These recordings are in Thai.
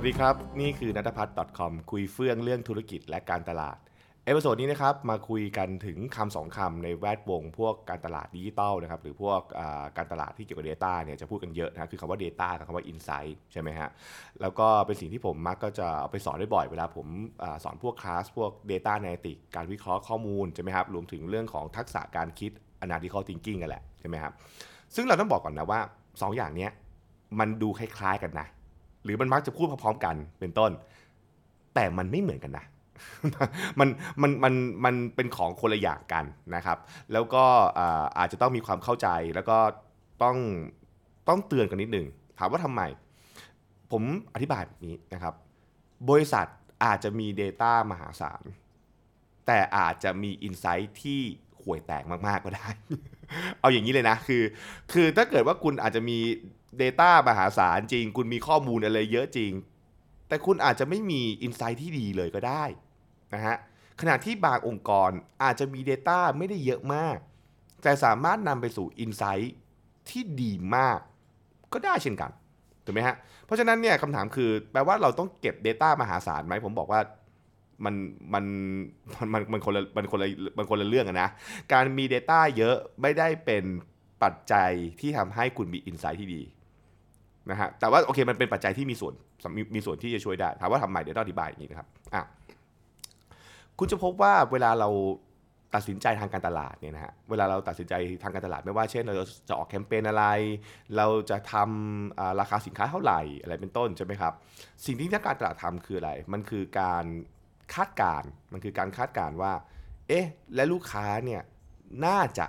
สวัสดีครับ นี่คือนัทพัฒน์ .com คุยเฟื่องเรื่องธุรกิจและการตลาด episode นี้นะครับมาคุยกันถึงคำสองคำในแวดวง พวกการตลาดดิจิตอลนะครับหรือพวกการตลาดที่เกี่ยวกับ Data เนี่ยจะพูดกันเยอะนะคือคำว่า Data กับคำว่า Insight ใช่ไหมฮะแล้วก็เป็นสิ่งที่ผมมักก็จะเอาไปสอนได้บ่อยเวลาผมอสอนพวกคลาสพวก Data Analytics การวิเคราะห์ข้อมูลใช่ไหมครับรวมถึงเรื่องของทักษะการคิด Analytical Thinking กันแหละใช่ไหมครับซึ่งเราต้องบอกก่อนนะว่าสองอย่างนี้มันดูคล้ายๆกันนะ รือมันมักจะพูดพร้อมๆกันเป็นต้น แต่มันไม่เหมือนกันนะมันมันมันมันเป็นของคนละอย่างกันนะครับ แล้วก็อาอาจจะต้องมีความเข้าใจแล้วก็ต้องต้องเตือนกันนิดหนึ่งถามว่าทำไม ผมอธิบายแบบนี้นะครับ บริษัทอาจจะมี Data มหาศาล แต่อาจจะมี Insight ที่ห่วยแตกมากๆก็ได้ เอาอย่างนี้เลยนะ คือ คือถ้าเกิดว่าคุณอาจจะมี Data มหาศาลจริง คุณมีข้อมูลอะไรเยอะจริง แต่คุณอาจจะไม่มี Insight ที่ดีเลยก็ได้นะฮะขณะที่บางองค์กรอาจจะมี Data ไม่ได้เยอะมาก แต่สามารถนำไปสู่ Insight ที่ดีมาก ก็ได้เช่นกันถูกไหมฮะเพราะฉะนั้นเนี่ยคำถามคือแปลว่าเราต้องเก็บ Data มหาศาลไหมผมบอกว่ามันมันมันมันคนละมันคนละมันคนละเรื่องอะนะ การมี Data เยอะไม่ได้เป็นปัจจัยที่ทำให้คุณมี Insight ที่ดี นะฮะแต่ว่าโอเคมันเป็นปัจจัยที่มีส่วนมีมีส่วนที่จะช่วยได้ถามว่าทำไมเดี๋ยวต้องอธิบายอย่างนี้นะครับอะคุณจะพบว่าเวลาเราตัดสินใจทางการตลาดเนี่ยนะฮะเวลาเราตัดสินใจทางการตลาดไม่ว่าเช่น เราจะออกแคมเปญอะไร เราจะทำราคาสินค้าเท่าไหร่อะไรเป็นต้นใช่ไหมครับสิ่งที่นักการตลาดทำคืออะไร มันคือการคาดการมันคือการคาดการว่าเอ๊ะและลูกค้าเนี่ยน่าจะ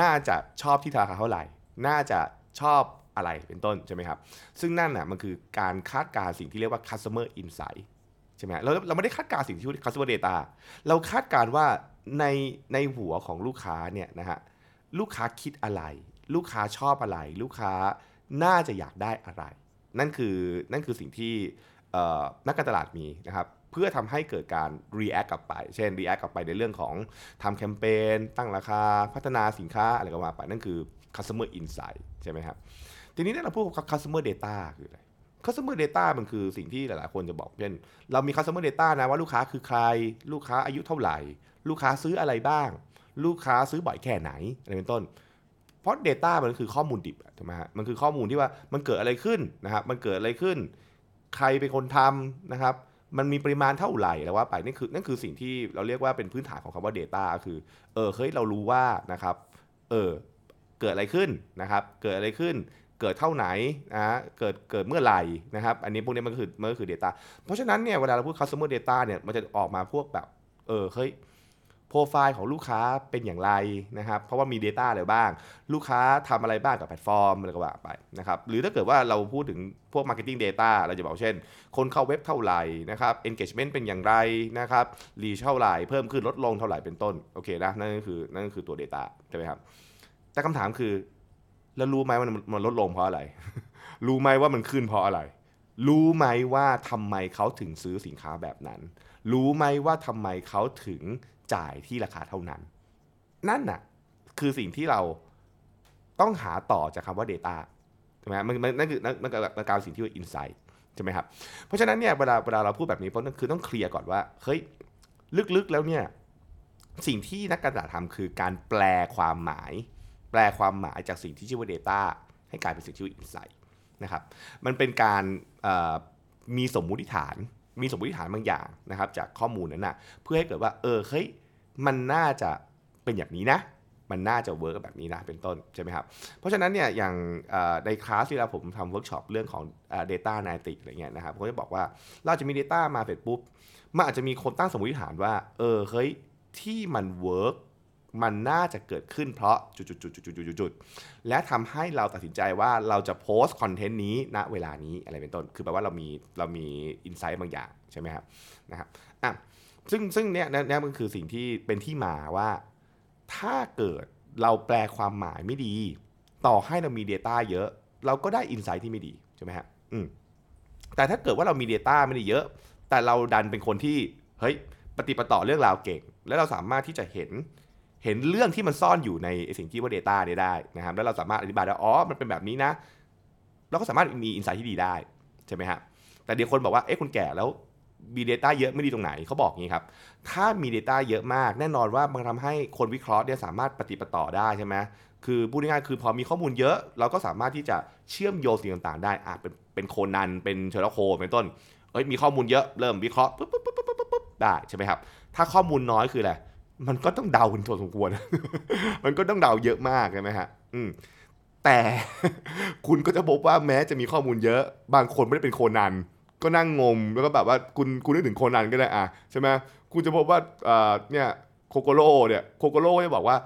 น่าจะชอบที่ราคาเท่าไหร่ น่าจะชอบ อะไรเป็นต้นใช่ไหมครับ ซึ่งนั่นน่ะมันคือการคาดการสิ่งที่เรียกว่า customer insight ใช่ไหมเราเราไม่ได้คาดการสิ่งที่เรียก customer data เราคาดการว่าในในหัวของลูกค้าเนี่ยนะฮะลูกค้าคิดอะไร ลูกค้าชอบอะไร ลูกค้าน่าจะอยากได้อะไร นั่นคือนั่นคือสิ่งที่นักการตลาดมีนะครับเพื่อทำให้เกิดการ react กลับไป เช่น react กลับไปในเรื่องของทำแคมเปญตั้งราคา พัฒนาสินค้าอะไรก็ว่าไปนั่นคือ customer insight ใช่ไหมครับ ทีนี้เนี่ยเราพูดว่า customer data คืออะไร customer data มันคือสิ่งที่หลายๆ คนจะบอกเช่นเรามี customer data นะว่าลูกค้าคือใคร ลูกค้าอายุเท่าไหร่ ลูกค้าซื้ออะไรบ้าง ลูกค้าซื้อบ่อยแค่ไหนอะไรเป็นต้น เพราะ Data มันคือข้อมูลดิบถูกไหมฮะมันคือข้อมูลที่ว่ามันเกิดอะไรขึ้นนะครับมันเกิดอะไรขึ้น ใครเป็นคนทำนะครับมันมีปริมาณเท่าไหร่แล้วว่าไปนั่นคือนั่นคือสิ่งที่เราเรียกว่าเป็นพื้นฐานของคำว่า Data คือเออเฮ้ยเรารู้ว่านะครับเออเกิดอะไรขึ้นนะครับ เกิดอะไรขึ้น เกิดเท่าไหนนะเกิดเกิดเมื่อไหร่นะครับ อันนี้พวกนี้มันคือมันก็คือ Data เพราะฉะนั้นเนี่ยเวลาเราพูด customer data เนี่ยมันจะออกมาพวกแบบเออเฮ้ยโปรไฟล์ของลูกค้าเป็นอย่างไรนะครับ เพราะว่ามี Data อะไรบ้าง ลูกค้าทำอะไรบ้างกับแพลตฟอร์มอะไรก็ว่าไปนะครับ หรือถ้าเกิดว่าเราพูดถึงพวก Marketing Data เราจะบอกเช่น คนเข้าเว็บเท่าไหร่นะครับ engagement เป็นอย่างไรนะครับ reach เท่าไหร่ เพิ่มขึ้นลดลงเท่าไหร่เป็นต้น โอเคนะ นั่นก็คือนั่นก็คือตัว Data ใช่ไหมครับ แต่คำถามคือ แล้วรู้ไหมว่ามันมันลดลงเพราะอะไร รู้ไหมว่ามันขึ้นเพราะอะไร รู้ไหมว่าทำไมเขาถึงซื้อสินค้าแบบนั้น รู้ไหมว่าทำไมเขาถึงจ่ายที่ราคาเท่านั้น นั่นน่ะ คือสิ่งที่เราต้องหาต่อจากคำว่า Data ใช่ไหมมันมันนั่นคือนั่นนั่นคือการสิ่งที่ว่า Insight ใช่ไหมครับ เพราะฉะนั้นเนี่ยเวลาเวลาเราพูดแบบนี้เพราะนั่นคือต้องเคลียร์ก่อนว่า เฮ้ย ลึกๆแล้วเนี่ย สิ่งที่นักการตลาดทำคือการแปลความหมาย แปลความหมายจากสิ่งที่ชื่อว่า Data ให้กลายเป็นสิ่งที่ว่า Insight นะครับมันเป็นการมีสมมุติฐานมีสมมุติฐานบางอย่างนะครับ จากข้อมูลนั้นนะเพื่อให้เกิดว่าเออเฮ้ยมันน่าจะเป็นอย่างนี้นะ มันน่าจะ work แบบนี้นะเป็นต้นใช่ไหมครับเพราะฉะนั้นเนี่ยอย่างในคลาสที่เราผมทำเวิร์กช็อปเรื่องของเอ่อ data analytics อะไรเงี้ยนะครับผมจะบอกว่าเราจะมี Data มาเสร็จปุ๊บมันอาจจะมีคนตั้งสมมติฐานว่าเออเฮ้ยที่มัน work มันน่าจะเกิดขึ้นเพราะจุดๆๆๆ ๆ และทำให้เราตัดสินใจว่าเราจะโพสต์ content นี้ณเวลานี้อะไรเป็นต้น คือแปลว่าเรามีเรามี insight บางอย่างใช่ไหมครับนะครับอะซึ่งซึ่งเนี่ยเนี่ยมันคือสิ่งที่เป็นที่มาว่า ถ้าเกิดเราแปลความหมายไม่ดี ต่อให้เรามี Data เยอะ เราก็ได้ insight ที่ไม่ดีใช่ไหมฮะอืมแต่ถ้าเกิดว่าเรามี Data ไม่ได้เยอะ แต่เราดันเป็นคนที่เฮ้ยปฏิปต่อเรื่องราวเก่ง แล้วเราสามารถที่จะเห็น เห็นเรื่องที่มันซ่อนอยู่ในไอสิ่งที่ว่า Data เนี่ยได้นะครับแล้วเราสามารถอธิบายได้อ๋อมันเป็นแบบนี้นะ เราก็สามารถมีอินไซต์ที่ดีได้ใช่ไหมฮะแต่เดี๋ยวคนบอกว่าเอ๊ะคุณแก่แล้วมี Data เยอะไม่ดีตรงไหนเขาบอกงี้ครับถ้ามี Data เยอะมาก แน่นอนว่ามันทำให้คนวิเคราะห์เนี่ยสามารถปฏิปต่อได้ใช่ไหมคือพูดง่ายๆคือพอมีข้อมูลเยอะ เราก็สามารถที่จะเชื่อมโยงสิ่งต่างๆ ได้อะเป็นเป็นโคนันเป็นเชอร์ล็อกโฮล์มส์เป็นต้นเอ้ยมีข้อมูลเยอะเริ่มวิเคราะห์ปุ๊บปุ๊บปุ๊บปุ๊บปุ๊บปุ๊บได้ใช่ไหมครับถ้าข้อมูลน้อยคืออะไร มันก็ต้องเดาเป็นตัวสมควร มันก็ต้องเดาเยอะมากใช่ไหมฮะ อืม แต่คุณก็จะพบว่าแม้จะมีข้อมูลเยอะ บางคนไม่ได้เป็นโคนัน ก็นั่งงม แล้วก็แบบว่าคุณคุณนึกถึงโคนันก็ได้อะใช่ไหมคุณจะพบว่าเอ่อเนี่ยโคโกโร่เนี่ยโคโกโร่จะบอกว่า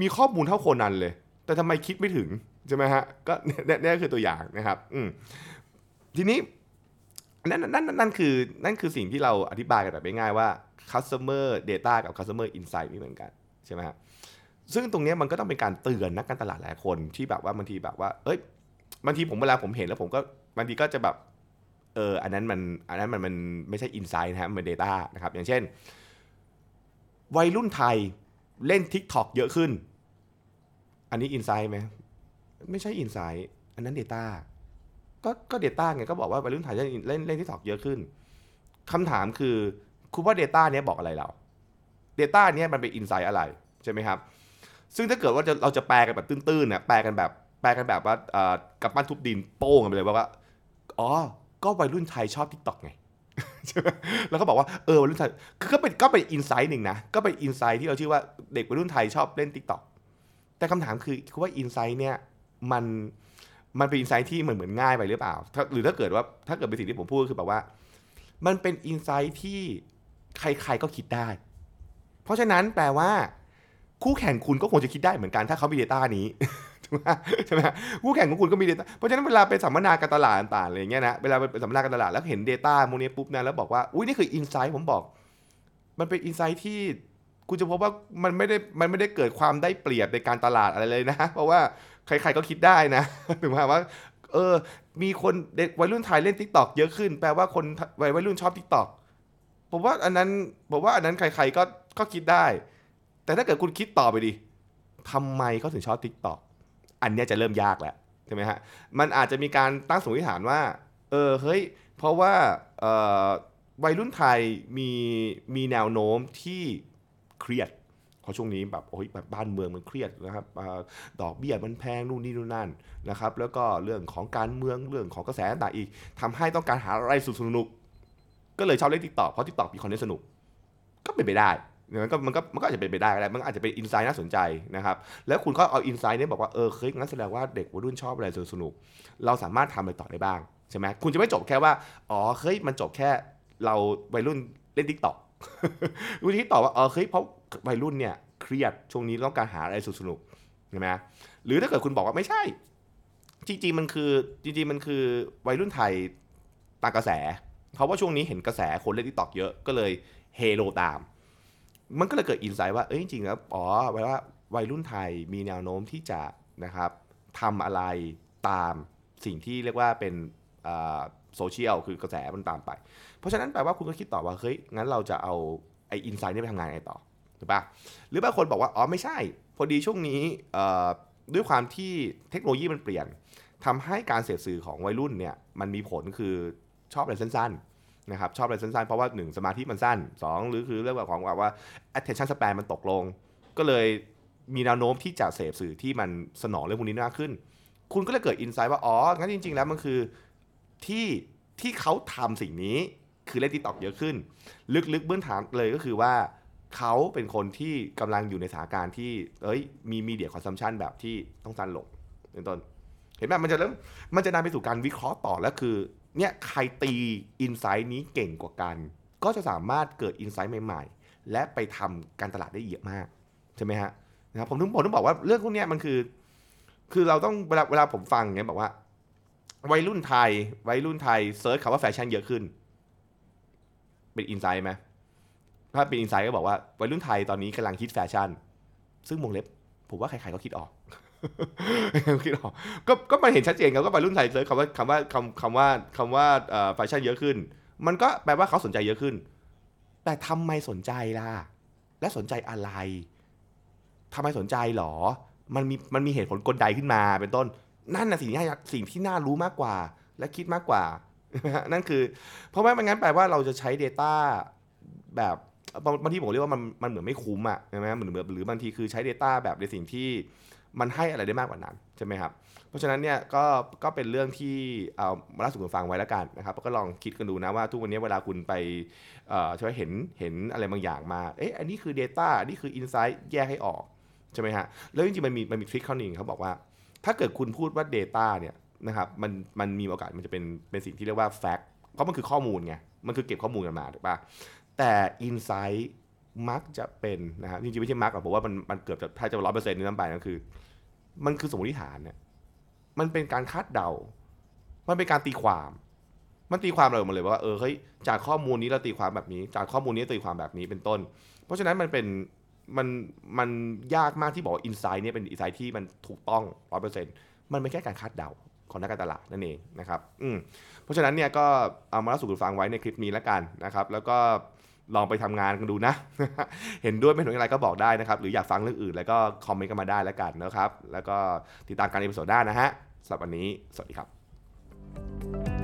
มีข้อมูลเท่าโคนันเลย แต่ทำไมคิดไม่ถึงใช่ไหมฮะ ก็เนี่ยคือตัวอย่างนะครับ อืมทีนี้ นั่นนั่นนั่นคือนั่นคือสิ่งที่เราอธิบายกันแบบง่ายๆว่า customer data กับ customer insight ไม่เหมือนกันใช่ไหมฮะซึ่งตรงนี้มันก็ต้องเป็นการเตือนนักการตลาดหลายคนที่แบบว่าบางทีแบบว่า เอ้ยบางทีผมเวลาผมเห็นแล้วผมก็บางทีก็จะแบบเอออันนั้นมันอันนั้นมันมันไม่ใช่อินไซต์นะครับมันเป็น Data นะครับ อย่างเช่น วัยรุ่นไทยเล่น TikTok เยอะขึ้น อันนี้อินไซต์ไหมไม่ใช่อินไซต์อันนั้น Data ก็ก็ Data ไงก็บอกว่าวัยรุ่นไทยเล่นเล่นเล่น TikTok เยอะขึ้นคำถามคือคุณว่า Data เนี้ยบอกอะไรเรา Data เนี้ยมันเป็นอินไซต์อะไรใช่ไหมครับ ซึ่งถ้าเกิดว่าจะเราจะแปลกันแบบตื้นๆนะแปลกันแบบแปลกันแบบว่ากับปั้นทุบดินโป้งกันไปเลยว่าอ๋อ ก็วัยรุ่นไทยชอบ t ิ k t o k ไงแล้วก็บอกว่าเออวัยรุ่นไทยคือก็เป็นก็เป็นอินไซต์หนึ่งนะก็เป็นอินไซต์ที่เราชื่อว่าเด็กวัยรุ่นไทยชอบเล่น t ิ k t o k แต่คำถามคือคือว่าอินไซต์เนี่ยมัน มันเป็นอินไซต์ที่เหมือนเหมือนง่ายไปหรือเปล่า หรือถ้าเกิดว่าถ้าเกิดเป็นสิ่งที่ผมพูดก็คือแบบว่า มันเป็นอินไซต์ที่ใครๆก็คิดได้ เพราะฉะนั้นแปลว่า คู่แข่งคุณก็คงจะคิดได้เหมือนกันถ้าเขามี Data นี้ถูกไหมใช่ไหมคู่แข่งของคุณก็มี Data เพราะฉะนั้นเวลาไปสัมมนาการตลาดต่างๆอะไรอย่างเงี้ยนะเวลาไปสัมมนาการตลาดแล้วเห็น Data โมนี้ปุ๊บนะแล้วบอกว่าอุ้ยนี่คืออินไซต์ผมบอก มันเป็นอินไซต์ที่คุณจะพบว่ามันไม่ได้มันไม่ได้เกิดความได้เปรียบในการตลาดอะไรเลยนะ เพราะว่า ใครๆก็คิดได้นะถึงว่าว่า เออ มีคนเด็กวัยรุ่นไทยเล่น t ิ k t o k เยอะขึ้น แปลว่าคนวัยวัยรุ่นชอบ t ิ k t o k ผมว่าอันนั้นผมว่าอันนั้นใครๆก็ก็คิดได้ แต่ถ้าเกิดคุณคิดต่อไปดิทำไมเขาถึงชอบ t ิ k t o k อันนี้จะเริ่มยากแล้วใช่ไหมฮะมันอาจจะมีการตั้งสมมติฐานว่า เออเฮ้ยเพราะว่าเออวัยรุ่นไทยมีมีแนวโน้มที่เครียด เพราะช่วงนี้แบบโอ้ยแบบบ้านเมืองมันเครียดนะครับอดอกเบี้ยมันแพงนู่นนี่นู่นนั่นนะครับ แล้วก็เรื่องของการเมืองเรื่องของกระแสต่างอีกทำให้ต้องการหาอะไรสนุกก็เลยชอบเล่น TikTok เพราะ TikTok มี content สนุก ก็เป็นไปได้มันก็มันก็มันก็อาจจะเป็นไปได้ก็ได้มันอาจจะเป็น insight น่าสนใจนะครับแล้วคุณก็เอา insight นี้บอกว่าเออเฮ้ยงั้นแสดงว่าเด็กวัยรุ่นชอบอะไรสนุกเราสามารถทำอะไรต่อได้บ้างใช่ไหมคุณจะไม่จบแค่ว่าอ๋อเฮ้ยมันจบแค่เราวัยรุ่นเล่น TikTok คุณจะคิดต่อว่าเออเฮ้ยเพราะ วัยรุ่นเนี่ยเครียดช่วงนี้ต้องการหาอะไรสนุกๆใช่ไหมหรือถ้าเกิดคุณบอกว่าไม่ใช่ จริงๆมันคือจริงๆมันคือวัยรุ่นไทยตามกระแสเพราะว่าช่วงนี้เห็นกระแสคนเล่น TikTok เยอะก็เลยเฮโลตาม มันก็เลยเกิด insight ว่าเอ้ยจริงๆแล้วอ๋อแปลว่าวัยรุ่นไทยมีแนวโน้มที่จะนะครับทำอะไรตามสิ่งที่เรียกว่าเป็นโซเชียลคือกระแสมันตามไป เพราะฉะนั้นแปลว่าคุณก็คิดต่อว่าเฮ้ยงั้นเราจะเอาไออินไซต์นี้ไปทำงานไงต่อ ถูกปะหรือบางคนบอกว่าอ๋อไม่ใช่ พอดีช่วงนี้ด้วยความที่เทคโนโลยีมันเปลี่ยนทำให้การเสพสื่อของวัยรุ่นเนี่ยมันมีผลคือชอบอะไรสั้นๆนะครับชอบอะไรสั้นๆ เพราะว่า 1 สมาธิมันสั้น 2 หรือคือเรื่องของแบบว่า attention span มันตกลง ก็เลยมีแนวโน้มที่จะเสพสื่อที่มันสนองเรื่องพวกนี้มากขึ้น คุณก็เลยเกิด insight ว่า อ๋อ งั้นจริง ๆ แล้วมันคือที่ที่เขาทำสิ่งนี้คือเล่น TikTok เยอะขึ้น ลึกๆเบื้องฐานเลยก็คือว่า เขาเป็นคนที่กำลังอยู่ในสถานการณ์ที่ เอ้ย มี media consumption แบบที่ต้องสั้นลงเป็นต้น เห็นไหมมันจะเริ่ม มันจะนำไปสู่การวิเคราะห์ต่อแล้วคือ เนี่ยใครตี insight นี้เก่งกว่ากัน ก็จะสามารถเกิด insight ใหม่ ๆ และไปทำการตลาดได้เยอะมาก ใช่ไหมฮะนะครับผมถึงผมต้องบอกว่าเรื่องพวกนี้มันคือ คือเราต้องเวลาเวลาผมฟังเนี้ยบอกว่า วัยรุ่นไทย วัยรุ่นไทย search คำว่าแฟชั่นเยอะขึ้น เป็น insight ไหม ถ้าเป็น insight ก็บอกว่าวัยรุ่นไทยตอนนี้กำลังคิดแฟชั่น ซึ่งวงเล็บ ผมว่าใครๆก็คิดออกคิดออกก็ก็มันเห็นชัดเจนครับก็วัยรุ่นไทย search คำว่าคำว่าคำคำว่าคำว่าแฟชั่นเยอะขึ้น มันก็แปลว่าเขาสนใจเยอะขึ้น แต่ทำไมสนใจล่ะ และสนใจอะไรทำไมสนใจหรอ มันมีมันมีเหตุผลกลใดขึ้นมา เป็นต้นนั่นนะสิ่งที่สิ่งที่น่ารู้มากกว่า และคิดมากกว่า นั่นคือ เพราะว่าไม่งั้นแปลว่าเราจะใช้ Data แบบ บางทีผมเรียกว่ามันมันเหมือนไม่คุ้มอะใช่ไหมเหมือนหรือบางทีคือใช้ Data แบบในสิ่งที่มันให้อะไรได้มากกว่านั้นใช่ไหมครับ เพราะฉะนั้นเนี่ยก็ก็เป็นเรื่องที่เอามาเล่าสู่กันฟังไว้แล้วกันนะครับก็ลองคิดกันดูนะว่าทุกวันนี้เวลาคุณไปเอ่อช่วยเห็นเห็นอะไรบางอย่างมาเอ๊ะอันนี้คือ Data อันนี้คือ Insight แยกให้ออกใช่ไหมฮะแล้วจริงๆมันมีมันมีทริคข้อหนึ่งเขาบอกว่า ถ้าเกิดคุณพูดว่า Data เนี่ยนะครับมันมันมีโอกาสมันจะเป็นเป็นสิ่งที่เรียกว่า fact เพราะมันคือข้อมูลไงมันคือเก็บข้อมูลกันมาถูกปะ แต่ Insight มักจะเป็นนะครับจริงๆไม่ใช่มักหรอกผมว่ามันมันเกือบจะถ้าจะร้อยเปอร์เซ็นต์นี่น้ำไปก็คือ มันคือสมมติฐานเนี่ยมันเป็นการคาดเดา มันเป็นการตีความ มันตีความเราออกมาเลยว่าเออเฮ้ยจากข้อมูลนี้เราตีความแบบนี้ จากข้อมูลนี้ตีความแบบนี้เป็นต้น เพราะฉะนั้นมันเป็นมันมันยากมากที่บอก insight เนี่ยเป็น insight ที่มันถูกต้องร้อยเปอร์เซ็นต์มันเป็นแค่การคาดเดาของนักการตลาดนั่นเองนะครับ อืมเพราะฉะนั้นเนี่ยก็เอามาเล่าสู่กันฟังไว้ในคลิปนี้แล้วกันนะครับ แล้วก็ ลองไปทำงานกันดูนะ เห็นด้วยไม่เห็นด้วยอะไรก็บอกได้นะครับ หรืออยากฟังเรื่องอื่น แล้วก็คอมเมนต์กันมาได้แล้วกันนะครับ แล้วก็ติดตามการ episode หน้านะฮะสำหรับวันนี้ สวัสดีครับ